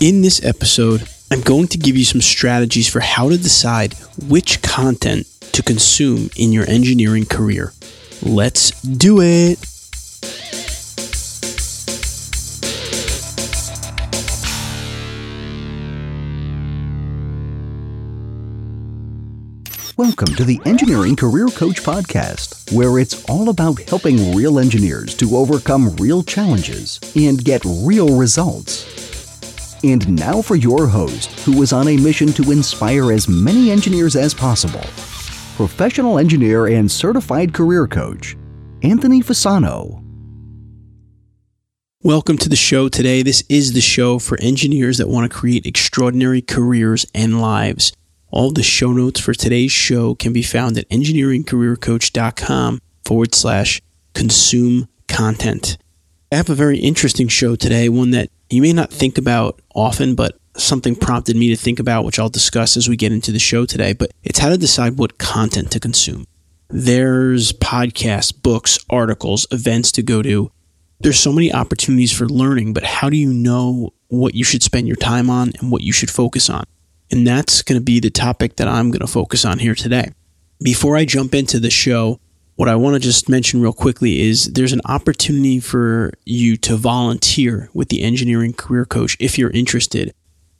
In this episode, I'm going to give you some strategies for how to decide which content to consume in your engineering career. Let's do it! Welcome to the Engineering Career Coach Podcast, where it's all about helping real engineers to overcome real challenges and get real results. And now for your host, who was on a mission to inspire as many engineers as possible professional engineer and certified career coach, Anthony Fasano. Welcome to the show today. This is the show for engineers that want to create extraordinary careers and lives. All the show notes for today's show can be found at engineeringcareercoach.com forward slash consume content. I have a very interesting show today, one that you may not think about often, but something prompted me to think about, which I'll discuss as we get into the show today. But it's how to decide what content to consume. There's podcasts, books, articles, events to go to. There's so many opportunities for learning, but how do you know what you should spend your time on and what you should focus on? And that's going to be the topic that I'm going to focus on here today. Before I jump into the show, what I want to just mention real quickly is there's an opportunity for you to volunteer with the engineering career coach if you're interested.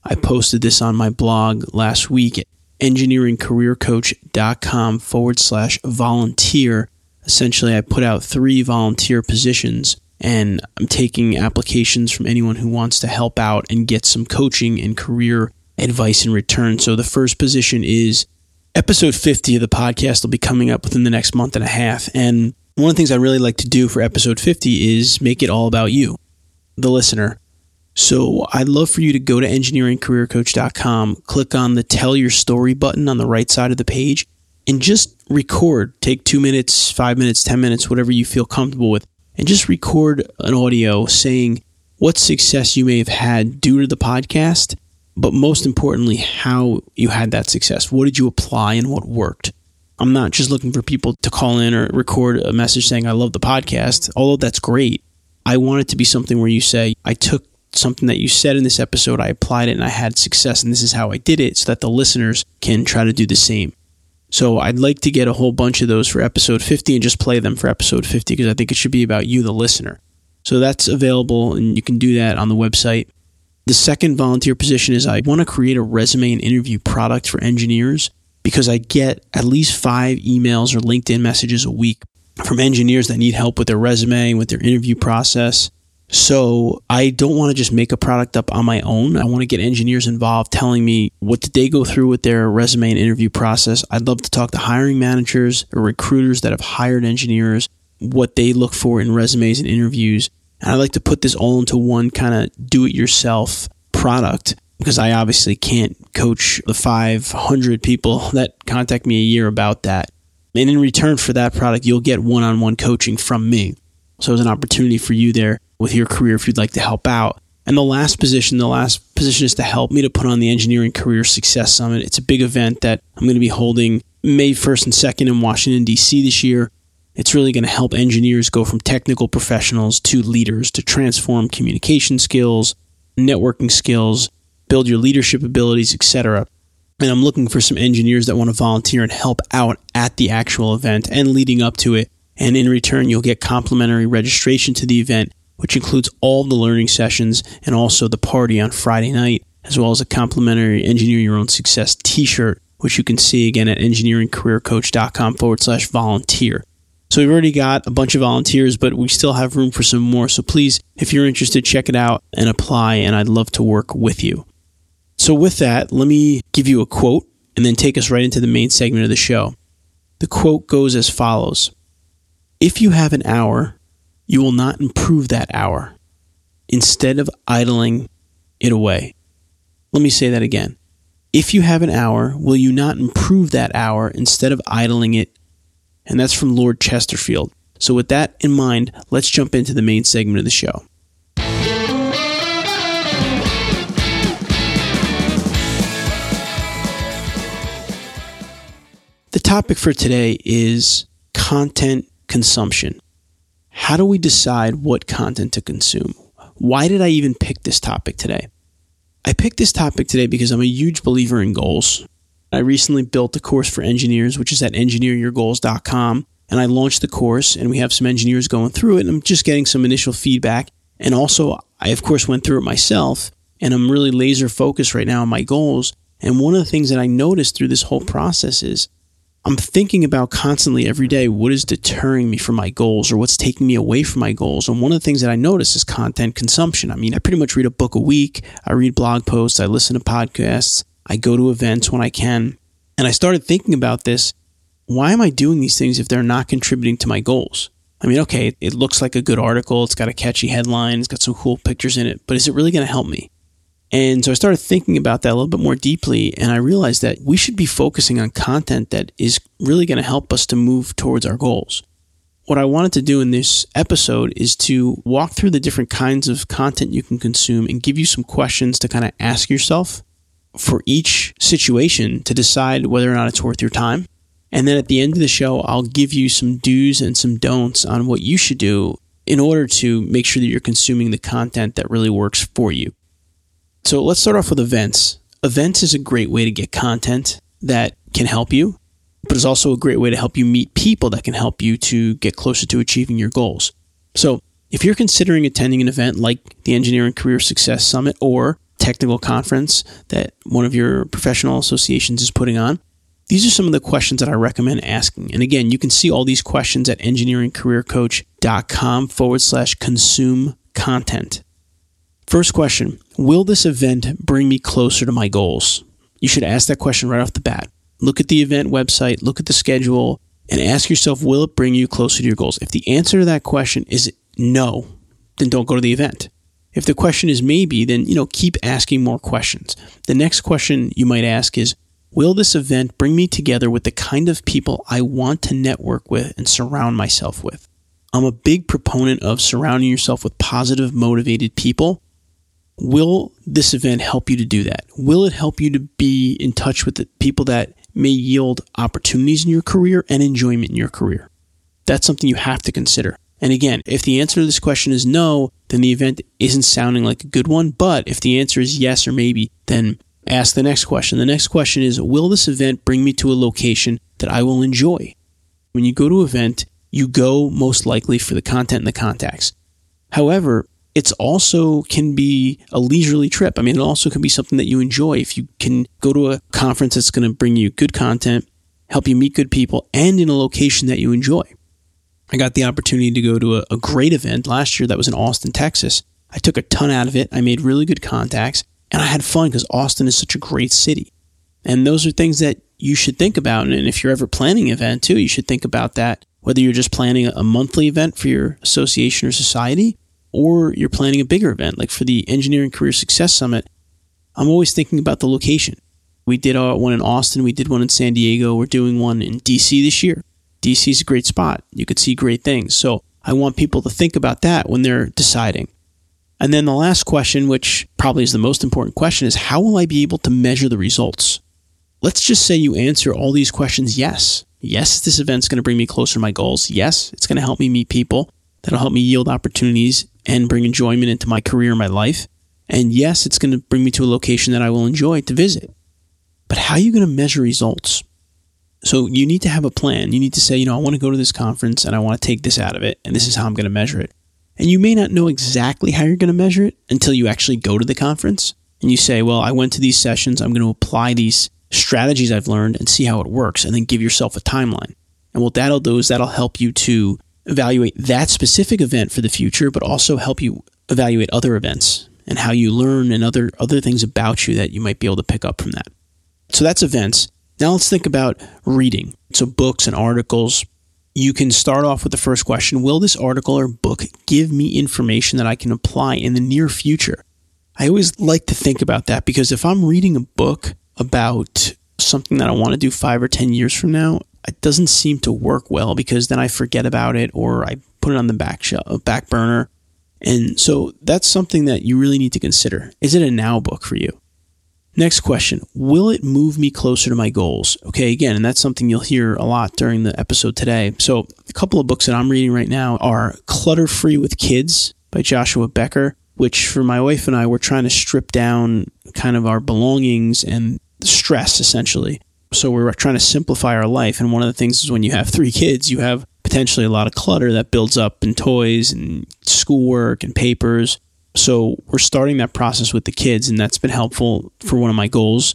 I posted this on my blog last week at engineeringcareercoach.com forward slash volunteer. Essentially, I put out three volunteer positions and I'm taking applications from anyone who wants to help out and get some coaching and career advice in return. So the first position is episode 50 of the podcast will be coming up within the next month and a half. And one of the things I really like to do for episode 50 is make it all about you, the listener. So I'd love for you to go to engineeringcareercoach.com, click on the tell your story button on the right side of the page, and just record. Take two minutes, five minutes, 10 minutes, whatever you feel comfortable with, and just record an audio saying what success you may have had due to the podcast but most importantly, how you had that success. What did you apply and what worked? I'm not just looking for people to call in or record a message saying, I love the podcast, although that's great. I want it to be something where you say, I took something that you said in this episode, I applied it and I had success, and this is how I did it, so that the listeners can try to do the same. So I'd like to get a whole bunch of those for episode 50 and just play them for episode 50 because I think it should be about you, the listener. So that's available, and you can do that on the website. The second volunteer position is I want to create a resume and interview product for engineers because I get at least five emails or LinkedIn messages a week from engineers that need help with their resume, and with their interview process. So I don't want to just make a product up on my own. I want to get engineers involved telling me what did they go through with their resume and interview process. I'd love to talk to hiring managers or recruiters that have hired engineers, what they look for in resumes and interviews, and I like to put this all into one kind of do it yourself product because I obviously can't coach the 500 people that contact me a year about that. And in return for that product, you'll get one on one coaching from me. So it's an opportunity for you there with your career if you'd like to help out. And the last position, the last position is to help me to put on the Engineering Career Success Summit. It's a big event that I'm going to be holding May 1st and 2nd in Washington, D.C. this year. It's really going to help engineers go from technical professionals to leaders to transform communication skills, networking skills, build your leadership abilities, etc. And I'm looking for some engineers that want to volunteer and help out at the actual event and leading up to it. And in return, you'll get complimentary registration to the event, which includes all the learning sessions and also the party on Friday night, as well as a complimentary Engineer Your Own Success t shirt, which you can see again at engineeringcareercoach.com forward slash volunteer. So we've already got a bunch of volunteers, but we still have room for some more. So please, if you're interested, check it out and apply, and I'd love to work with you. So with that, let me give you a quote and then take us right into the main segment of the show. The quote goes as follows If you have an hour, you will not improve that hour. Instead of idling it away. Let me say that again. If you have an hour, will you not improve that hour instead of idling it and that's from Lord Chesterfield. So, with that in mind, let's jump into the main segment of the show. The topic for today is content consumption. How do we decide what content to consume? Why did I even pick this topic today? I picked this topic today because I'm a huge believer in goals. I recently built a course for engineers, which is at engineeryourgoals.com. And I launched the course, and we have some engineers going through it, and I'm just getting some initial feedback. And also, I, of course, went through it myself, and I'm really laser focused right now on my goals. And one of the things that I noticed through this whole process is I'm thinking about constantly every day what is deterring me from my goals or what's taking me away from my goals. And one of the things that I notice is content consumption. I mean, I pretty much read a book a week, I read blog posts, I listen to podcasts, I go to events when I can. And I started thinking about this. Why am I doing these things if they're not contributing to my goals? I mean, okay, it looks like a good article. It's got a catchy headline. It's got some cool pictures in it, but is it really going to help me? And so I started thinking about that a little bit more deeply, and I realized that we should be focusing on content that is really going to help us to move towards our goals. What I wanted to do in this episode is to walk through the different kinds of content you can consume and give you some questions to kind of ask yourself for each situation to decide whether or not it's worth your time. And then at the end of the show, I'll give you some do's and some don'ts on what you should do in order to make sure that you're consuming the content that really works for you. So let's start off with events. Events is a great way to get content that can help you, but it's also a great way to help you meet people that can help you to get closer to achieving your goals. So if you're considering attending an event like the Engineering Career Success Summit or technical conference that one of your professional associations is putting on, these are some of the questions that I recommend asking. And again, you can see all these questions at engineeringcareercoach.com forward slash consume content. First question Will this event bring me closer to my goals? You should ask that question right off the bat. Look at the event website, look at the schedule, and ask yourself, will it bring you closer to your goals? If the answer to that question is no, then don't go to the event. If the question is maybe, then you know, keep asking more questions. The next question you might ask is, will this event bring me together with the kind of people I want to network with and surround myself with? I'm a big proponent of surrounding yourself with positive, motivated people Will this event help you to do that? Will it help you to be in touch with the people that may yield opportunities in your career and enjoyment in your career? That's something you have to consider. And again, if the answer to this question is no, then the event isn't sounding like a good one. But if the answer is yes or maybe, then ask the next question. The next question is Will this event bring me to a location that I will enjoy? When you go to an event, you go most likely for the content and the contacts. However, it's also can be a leisurely trip. I mean, it also can be something that you enjoy. If you can go to a conference that's going to bring you good content, help you meet good people, and in a location that you enjoy. I got the opportunity to go to a, a great event last year that was in Austin, Texas. I took a ton out of it. I made really good contacts, and I had fun because Austin is such a great city. And those are things that you should think about. And if you're ever planning an event too, you should think about that. Whether you're just planning a monthly event for your association or society, or you're planning a bigger event, like for the Engineering Career Success Summit, I'm always thinking about the location. We did uh, one in Austin, we did one in San Diego, we're doing one in DC this year. DC is a great spot. You could see great things. So I want people to think about that when they're deciding. And then the last question, which probably is the most important question, is how will I be able to measure the results? Let's just say you answer all these questions yes. Yes, this event's going to bring me closer to my goals. Yes, it's going to help me meet people that'll help me yield opportunities and bring enjoyment into my career and my life. And yes, it's going to bring me to a location that I will enjoy to visit. But how are you going to measure results? So you need to have a plan. You need to say, you know, I want to go to this conference and I want to take this out of it, and this is how I'm going to measure it. And you may not know exactly how you're going to measure it until you actually go to the conference and you say, well, I went to these sessions, I'm going to apply these strategies I've learned and see how it works, and then give yourself a timeline. And what that'll do is that'll help you to evaluate that specific event for the future, but also help you evaluate other events and how you learn and other other things about you that you might be able to pick up from that. So that's events. Now let's think about reading. So books and articles. You can start off with the first question, will this article or book give me information that I can apply in the near future? I always like to think about that because if I'm reading a book about something that I want to do 5 or 10 years from now, it doesn't seem to work well because then I forget about it or I put it on the back shelf, back burner. And so that's something that you really need to consider. Is it a now book for you? Next question Will it move me closer to my goals? Okay, again, and that's something you'll hear a lot during the episode today. So, a couple of books that I'm reading right now are Clutter Free with Kids by Joshua Becker. which for my wife and I, we're trying to strip down kind of our belongings and stress essentially. So we're trying to simplify our life. And one of the things is when you have three kids, you have potentially a lot of clutter that builds up in toys and schoolwork and papers. So we're starting that process with the kids, and that's been helpful for one of my goals.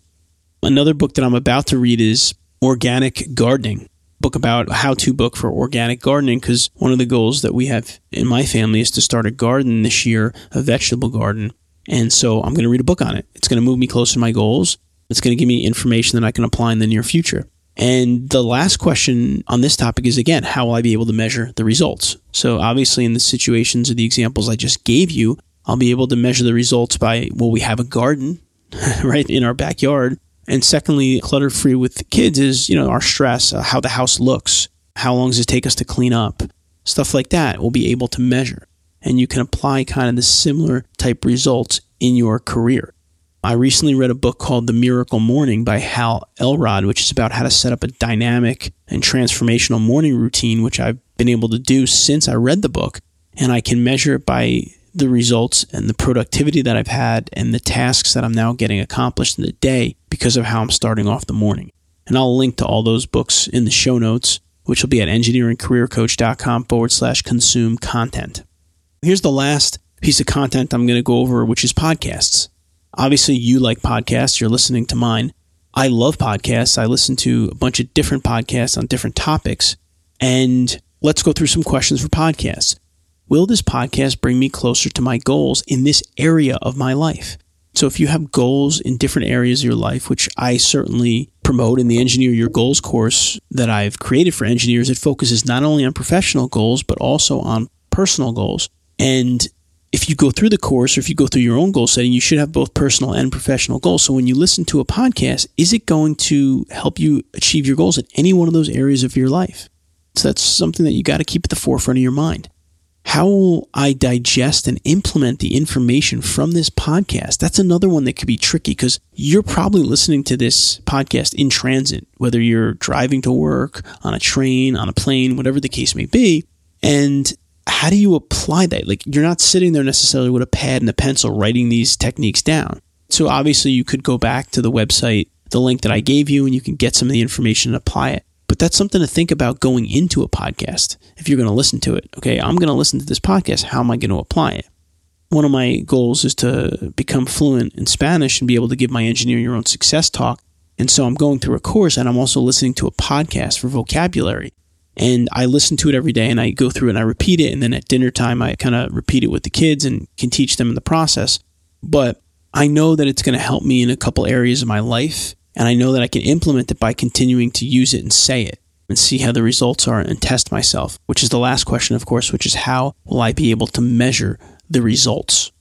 Another book that I'm about to read is Organic Gardening, book about a how-to book for organic gardening because one of the goals that we have in my family is to start a garden this year, a vegetable garden. And so I'm going to read a book on it. It's going to move me closer to my goals. It's going to give me information that I can apply in the near future. And the last question on this topic is again, how will I be able to measure the results? So obviously in the situations or the examples I just gave you, I'll be able to measure the results by, well, we have a garden, right, in our backyard. And secondly, clutter free with kids is, you know, our stress, uh, how the house looks, how long does it take us to clean up, stuff like that we'll be able to measure. And you can apply kind of the similar type results in your career. I recently read a book called The Miracle Morning by Hal Elrod, which is about how to set up a dynamic and transformational morning routine, which I've been able to do since I read the book. And I can measure it by the results and the productivity that I've had and the tasks that I'm now getting accomplished in the day because of how I'm starting off the morning. And I'll link to all those books in the show notes, which will be at engineeringcareercoach.com forward slash consume content. Here's the last piece of content I'm going to go over, which is podcasts. Obviously, you like podcasts, you're listening to mine. I love podcasts. I listen to a bunch of different podcasts on different topics. And let's go through some questions for podcasts. Will this podcast bring me closer to my goals in this area of my life? So if you have goals in different areas of your life, which I certainly promote in the Engineer Your Goals course that I've created for engineers, it focuses not only on professional goals, but also on personal goals. And if you go through the course or if you go through your own goal setting, you should have both personal and professional goals. So when you listen to a podcast, is it going to help you achieve your goals in any one of those areas of your life? So that's something that you got to keep at the forefront of your mind how will I digest and implement the information from this podcast? That's another one that could be tricky because you're probably listening to this podcast in transit, whether you're driving to work, on a train, on a plane, whatever the case may be. And how do you apply that? Like, you're not sitting there necessarily with a pad and a pencil writing these techniques down. So, obviously, you could go back to the website, the link that I gave you, and you can get some of the information and apply it. But that's something to think about going into a podcast if you're going to listen to it. Okay, I'm going to listen to this podcast. How am I going to apply it? One of my goals is to become fluent in Spanish and be able to give my engineer your own success talk. And so I'm going through a course and I'm also listening to a podcast for vocabulary. And I listen to it every day and I go through and I repeat it. And then at dinner time, I kind of repeat it with the kids and can teach them in the process. But I know that it's going to help me in a couple areas of my life and I know that I can implement it by continuing to use it and say it and see how the results are and test myself, which is the last question, of course, which is how will I be able to measure the results?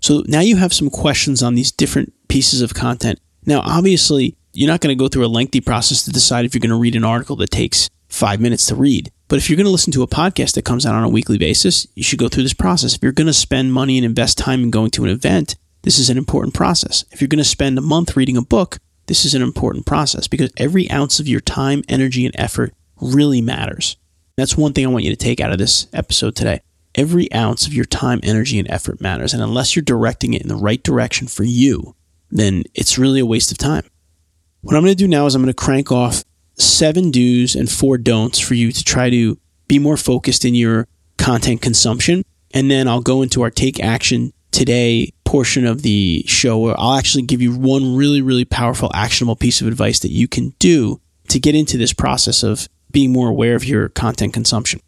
So now you have some questions on these different pieces of content. Now, obviously, you're not going to go through a lengthy process to decide if you're going to read an article that takes five minutes to read. But if you're going to listen to a podcast that comes out on a weekly basis, you should go through this process. If you're going to spend money and invest time in going to an event, this is an important process. If you're going to spend a month reading a book, this is an important process because every ounce of your time, energy, and effort really matters. That's one thing I want you to take out of this episode today. Every ounce of your time, energy, and effort matters. And unless you're directing it in the right direction for you, then it's really a waste of time. What I'm going to do now is I'm going to crank off seven do's and four don'ts for you to try to be more focused in your content consumption. And then I'll go into our take action today portion of the show where I'll actually give you one really, really powerful, actionable piece of advice that you can do to get into this process of being more aware of your content consumption.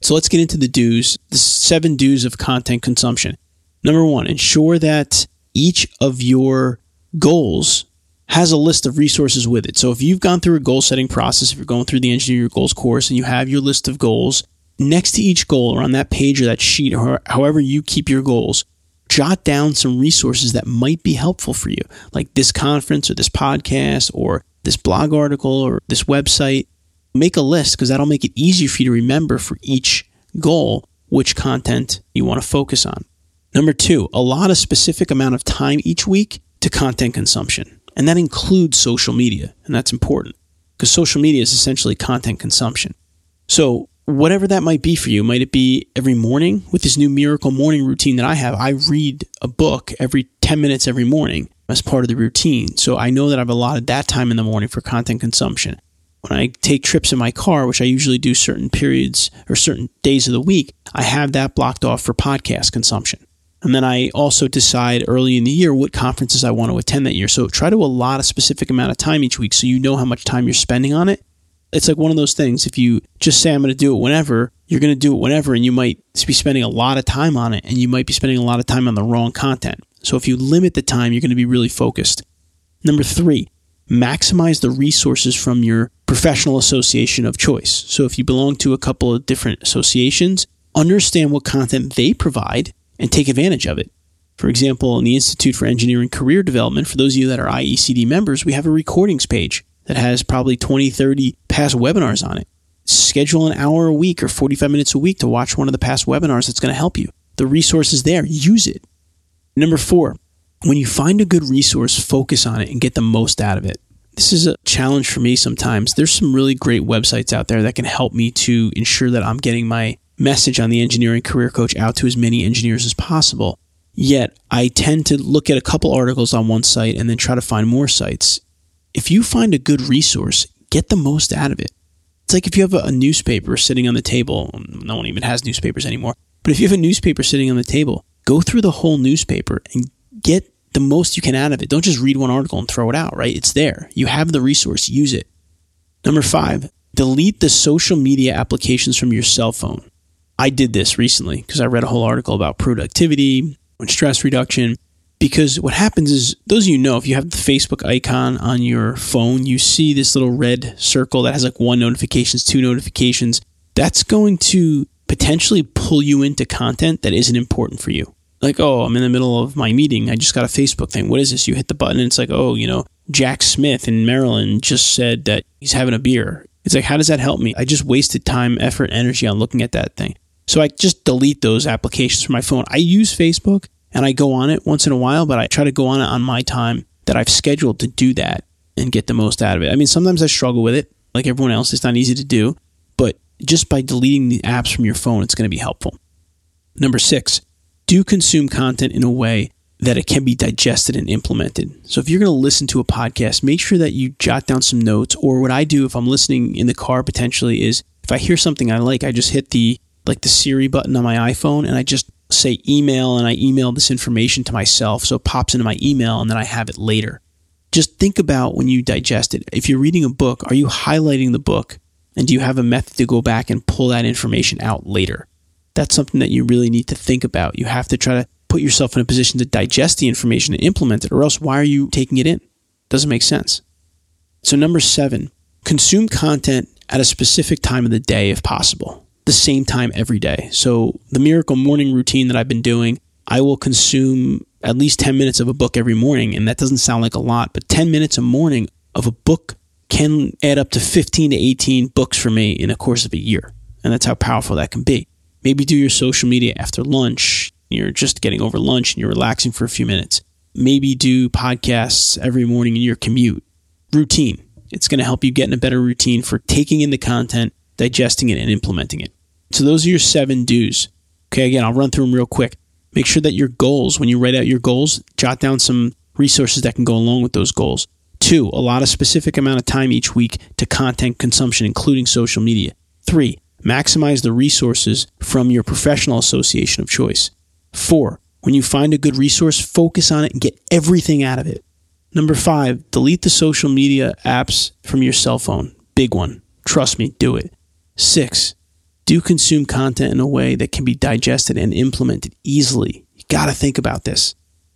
So let's get into the do's, the seven do's of content consumption. Number one, ensure that each of your goals has a list of resources with it. So if you've gone through a goal setting process, if you're going through the Engineer Your Goals course and you have your list of goals, next to each goal or on that page or that sheet or however you keep your goals, jot down some resources that might be helpful for you, like this conference or this podcast or this blog article or this website. Make a list because that'll make it easier for you to remember for each goal which content you want to focus on. Number two, a specific amount of time each week to content consumption. And that includes social media. And that's important because social media is essentially content consumption. So whatever that might be for you. Might it be every morning with this new miracle morning routine that I have? I read a book every 10 minutes every morning as part of the routine. So I know that I've allotted that time in the morning for content consumption. When I take trips in my car, which I usually do certain periods or certain days of the week, I have that blocked off for podcast consumption. And then I also decide early in the year what conferences I want to attend that year. So try to allot a specific amount of time each week so you know how much time you're spending on it. It's like one of those things. If you just say, I'm going to do it whenever, you're going to do it whenever, and you might be spending a lot of time on it, and you might be spending a lot of time on the wrong content. So if you limit the time, you're going to be really focused. Number three, maximize the resources from your professional association of choice. So if you belong to a couple of different associations, understand what content they provide and take advantage of it. For example, in the Institute for Engineering Career Development, for those of you that are IECD members, we have a recordings page that has probably 20, 30 past webinars on it. Schedule an hour a week or 45 minutes a week to watch one of the past webinars that's going to help you. The resource is there, use it. Number four, when you find a good resource, focus on it and get the most out of it. This is a challenge for me sometimes. There's some really great websites out there that can help me to ensure that I'm getting my message on the engineering career coach out to as many engineers as possible. Yet I tend to look at a couple articles on one site and then try to find more sites. If you find a good resource, get the most out of it. It's like if you have a newspaper sitting on the table, no one even has newspapers anymore, but if you have a newspaper sitting on the table, go through the whole newspaper and get the most you can out of it. Don't just read one article and throw it out, right? It's there. You have the resource, use it. Number five, delete the social media applications from your cell phone. I did this recently because I read a whole article about productivity and stress reduction. Because what happens is, those of you know, if you have the Facebook icon on your phone, you see this little red circle that has like one notifications, two notifications. That's going to potentially pull you into content that isn't important for you. Like, oh, I'm in the middle of my meeting. I just got a Facebook thing. What is this? You hit the button and it's like, oh, you know, Jack Smith in Maryland just said that he's having a beer. It's like, how does that help me? I just wasted time, effort, energy on looking at that thing. So I just delete those applications from my phone. I use Facebook and I go on it once in a while, but I try to go on it on my time that I've scheduled to do that and get the most out of it. I mean, sometimes I struggle with it, like everyone else. It's not easy to do, but just by deleting the apps from your phone, it's going to be helpful. Number six, do consume content in a way that it can be digested and implemented. So if you're going to listen to a podcast, make sure that you jot down some notes. Or what I do if I'm listening in the car potentially is if I hear something I like, I just hit the like the Siri button on my iPhone and I just say email and I email this information to myself so it pops into my email and then I have it later. Just think about when you digest it. If you're reading a book, are you highlighting the book and do you have a method to go back and pull that information out later? That's something that you really need to think about. You have to try to put yourself in a position to digest the information and implement it, or else why are you taking it in? Doesn't make sense. So, number seven, consume content at a specific time of the day if possible the same time every day. So the miracle morning routine that I've been doing, I will consume at least 10 minutes of a book every morning. And that doesn't sound like a lot, but 10 minutes a morning of a book can add up to 15 to 18 books for me in a course of a year. And that's how powerful that can be. Maybe do your social media after lunch. You're just getting over lunch and you're relaxing for a few minutes. Maybe do podcasts every morning in your commute. Routine. It's going to help you get in a better routine for taking in the content digesting it, and implementing it. So those are your seven do's. Okay, again, I'll run through them real quick. Make sure that your goals, when you write out your goals, jot down some resources that can go along with those goals. Two, a lot of specific amount of time each week to content consumption, including social media. Three, maximize the resources from your professional association of choice. Four, when you find a good resource, focus on it and get everything out of it. Number five, delete the social media apps from your cell phone. Big one. Trust me, do it. Six, do consume content in a way that can be digested and implemented easily. You got to think about this.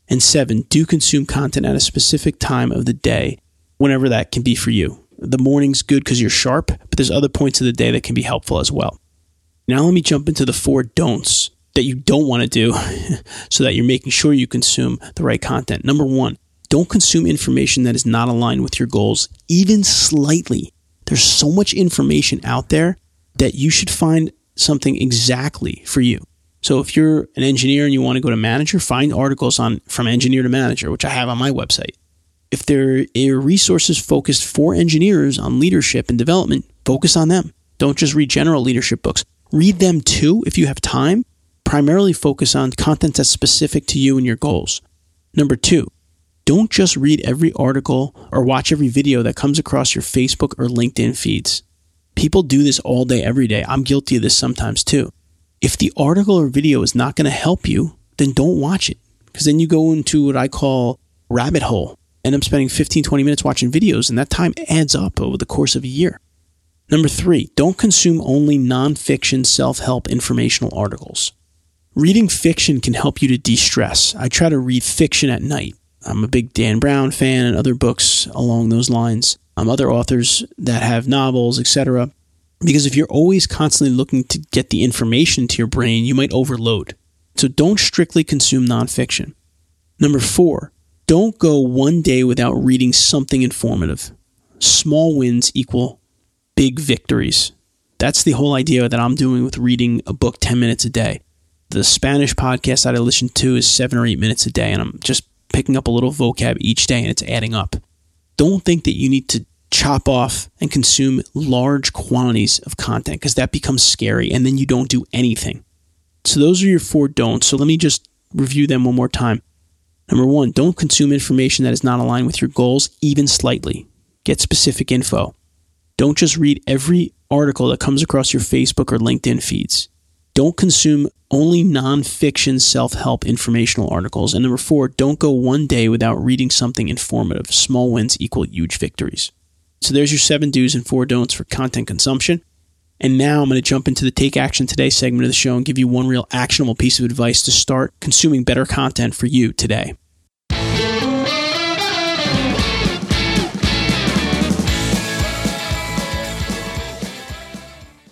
And seven, do consume content at a specific time of the day, whenever that can be for you. The morning's good because you're sharp, but there's other points of the day that can be helpful as well. Now, let me jump into the four don'ts that you don't want to do so that you're making sure you consume the right content. Number one, don't consume information that is not aligned with your goals, even slightly. There's so much information out there that you should find something exactly for you. So if you're an engineer and you want to go to manager, find articles on from engineer to manager, which I have on my website. If there are resources focused for engineers on leadership and development, focus on them. Don't just read general leadership books. Read them too if you have time. Primarily focus on content that's specific to you and your goals. Number two, don't just read every article or watch every video that comes across your Facebook or LinkedIn feeds. People do this all day, every day. I'm guilty of this sometimes too. If the article or video is not going to help you, then don't watch it because then you go into what I call rabbit hole. And I'm spending 15, 20 minutes watching videos, and that time adds up over the course of a year. Number three, don't consume only nonfiction self help informational articles. Reading fiction can help you to de stress. I try to read fiction at night. I'm a big Dan Brown fan and other books along those lines. Um, other authors that have novels, etc. Because if you're always constantly looking to get the information to your brain, you might overload. So don't strictly consume nonfiction. Number four, don't go one day without reading something informative. Small wins equal big victories. That's the whole idea that I'm doing with reading a book 10 minutes a day. The Spanish podcast that I listen to is seven or eight minutes a day, and I'm just picking up a little vocab each day and it's adding up. Don't think that you need to chop off and consume large quantities of content because that becomes scary and then you don't do anything. So, those are your four don'ts. So, let me just review them one more time. Number one, don't consume information that is not aligned with your goals, even slightly. Get specific info. Don't just read every article that comes across your Facebook or LinkedIn feeds. Don't consume only nonfiction self help informational articles. And number four, don't go one day without reading something informative. Small wins equal huge victories. So there's your seven do's and four don'ts for content consumption. And now I'm going to jump into the Take Action Today segment of the show and give you one real actionable piece of advice to start consuming better content for you today.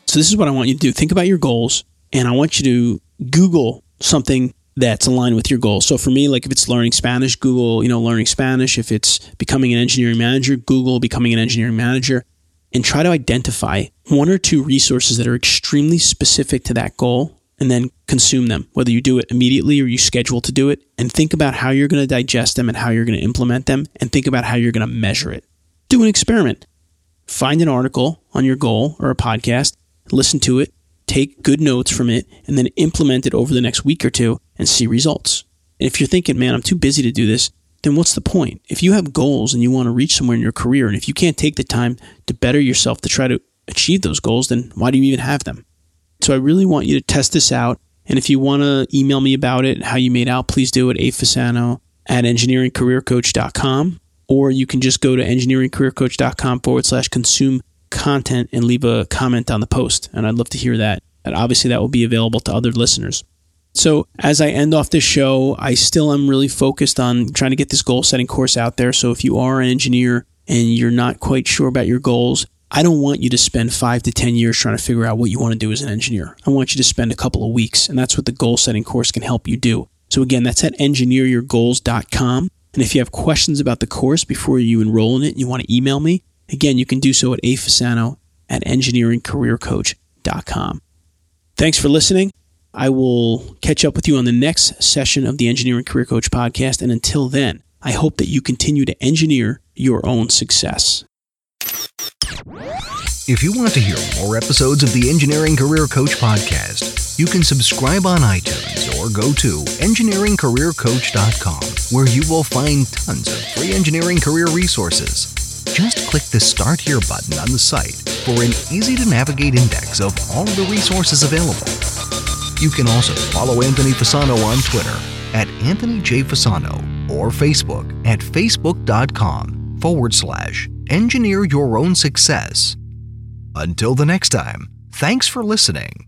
So, this is what I want you to do think about your goals, and I want you to Google something that's aligned with your goals. So for me, like if it's learning Spanish, Google, you know, learning Spanish. If it's becoming an engineering manager, Google becoming an engineering manager and try to identify one or two resources that are extremely specific to that goal and then consume them, whether you do it immediately or you schedule to do it, and think about how you're going to digest them and how you're going to implement them, and think about how you're going to measure it. Do an experiment. Find an article on your goal or a podcast, listen to it, take good notes from it, and then implement it over the next week or two and see results. And if you're thinking, man, I'm too busy to do this, then what's the point? If you have goals and you want to reach somewhere in your career, and if you can't take the time to better yourself to try to achieve those goals, then why do you even have them? So I really want you to test this out. And if you want to email me about it, how you made out, please do it, afasano at engineeringcareercoach.com. Or you can just go to engineeringcareercoach.com forward slash consume content and leave a comment on the post. And I'd love to hear that. And obviously, that will be available to other listeners. So, as I end off this show, I still am really focused on trying to get this goal setting course out there. So, if you are an engineer and you're not quite sure about your goals, I don't want you to spend five to 10 years trying to figure out what you want to do as an engineer. I want you to spend a couple of weeks, and that's what the goal setting course can help you do. So, again, that's at engineeryourgoals.com. And if you have questions about the course before you enroll in it, you want to email me, again, you can do so at afasano at engineeringcareercoach.com. Thanks for listening. I will catch up with you on the next session of the Engineering Career Coach podcast. And until then, I hope that you continue to engineer your own success. If you want to hear more episodes of the Engineering Career Coach podcast, you can subscribe on iTunes or go to engineeringcareercoach.com, where you will find tons of free engineering career resources. Just click the Start Here button on the site for an easy to navigate index of all the resources available. You can also follow Anthony Fasano on Twitter at Anthony J. Fasano or Facebook at facebook.com forward slash engineer your own success. Until the next time, thanks for listening.